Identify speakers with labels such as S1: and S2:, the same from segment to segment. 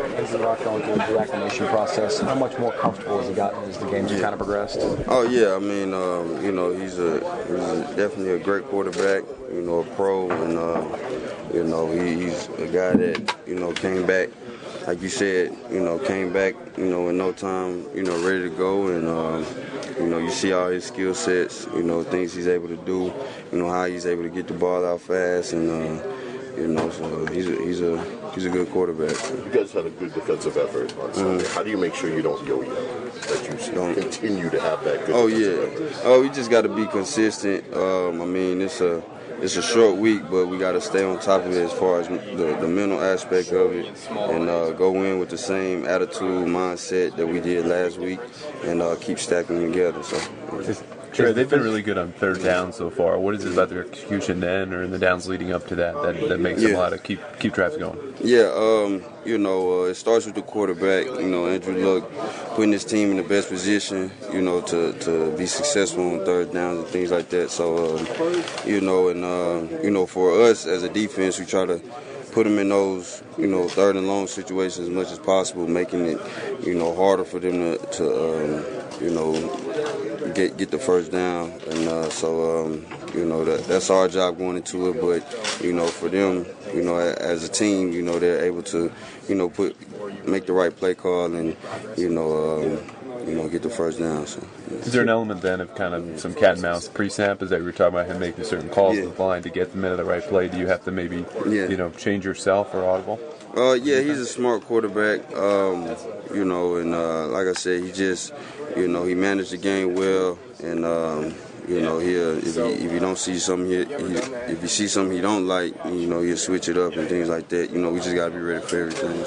S1: Andrew Luck going through the reacclimation process. How much more comfortable has he gotten as the games have kind of progressed?
S2: Oh yeah, I mean, um, you know, he's a, he's definitely a great quarterback. You know, a pro, and uh, you know, he, he's a guy that you know came back, like you said, you know, came back, you know, in no time, you know, ready to go, and um, you know, you see all his skill sets, you know, things he's able to do, you know, how he's able to get the ball out fast, and uh, you know, so he's a, he's a he's a good quarterback.
S3: You guys had a good defensive effort on Sunday.
S2: Mm-hmm.
S3: How do you make sure you don't yo-yo? That you don't continue to have that good
S2: Oh yeah.
S3: effort?
S2: Oh, we just got to be consistent. Um, I mean, it's a it's a short week, but we got to stay on top of it as far as the, the mental aspect of it, and uh, go in with the same attitude, mindset that we did last week, and uh, keep stacking them together. So.
S4: They've been really good on third down so far. What is it about their execution then, or in the downs leading up to that, that, that makes them
S2: Yeah.
S4: allow to keep keep drives going?
S2: Yeah, um, you know, uh, it starts with the quarterback. You know, Andrew Luck putting his team in the best position, you know, to, to be successful on third downs and things like that. So, um, you know, and uh, you know, for us as a defense, we try to put them in those, you know, third and long situations as much as possible, making it, you know, harder for them to, to um, you know, get get the first down. And uh, so, um, you know, that, that's our job going into it. But you know, for them, you know, as a team, you know, they're able to, you know, put make the right play call and you know, um, you know, get the first down. So. yeah.
S4: Is there an element then of kind of some cat and mouse pre-snap? Is that we were talking about him making certain calls
S2: Yeah.
S4: to the line to get them into the right play? Do you have to maybe,
S2: Yeah.
S4: you know, change yourself or audible?
S2: Uh, yeah, he's a smart quarterback. Um, you know, and uh, like I said, he just, you know, he managed the game well, and um, you know, he uh, if he if you don't see something he, he if you see something he don't like, you know, he'll switch it up and things like that. You know, we just gotta be ready for everything.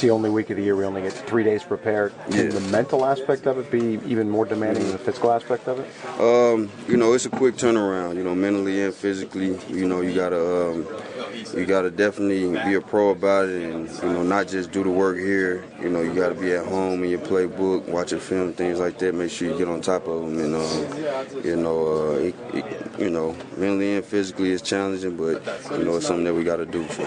S1: It's the only week of the year we only get three days prepared. Can
S2: Yeah.
S1: the mental aspect of it be even more demanding than the physical aspect of it?
S2: Um, you know, it's a quick turnaround. You know, mentally and physically. You know, you gotta um, you gotta definitely be a pro about it, and you know, not just do the work here. You know, you gotta be at home in your playbook, watching film, things like that. Make sure you get on top of them, and um, you know, uh, it, it, you know, mentally and physically it's challenging, but you know, it's something that we gotta do. So.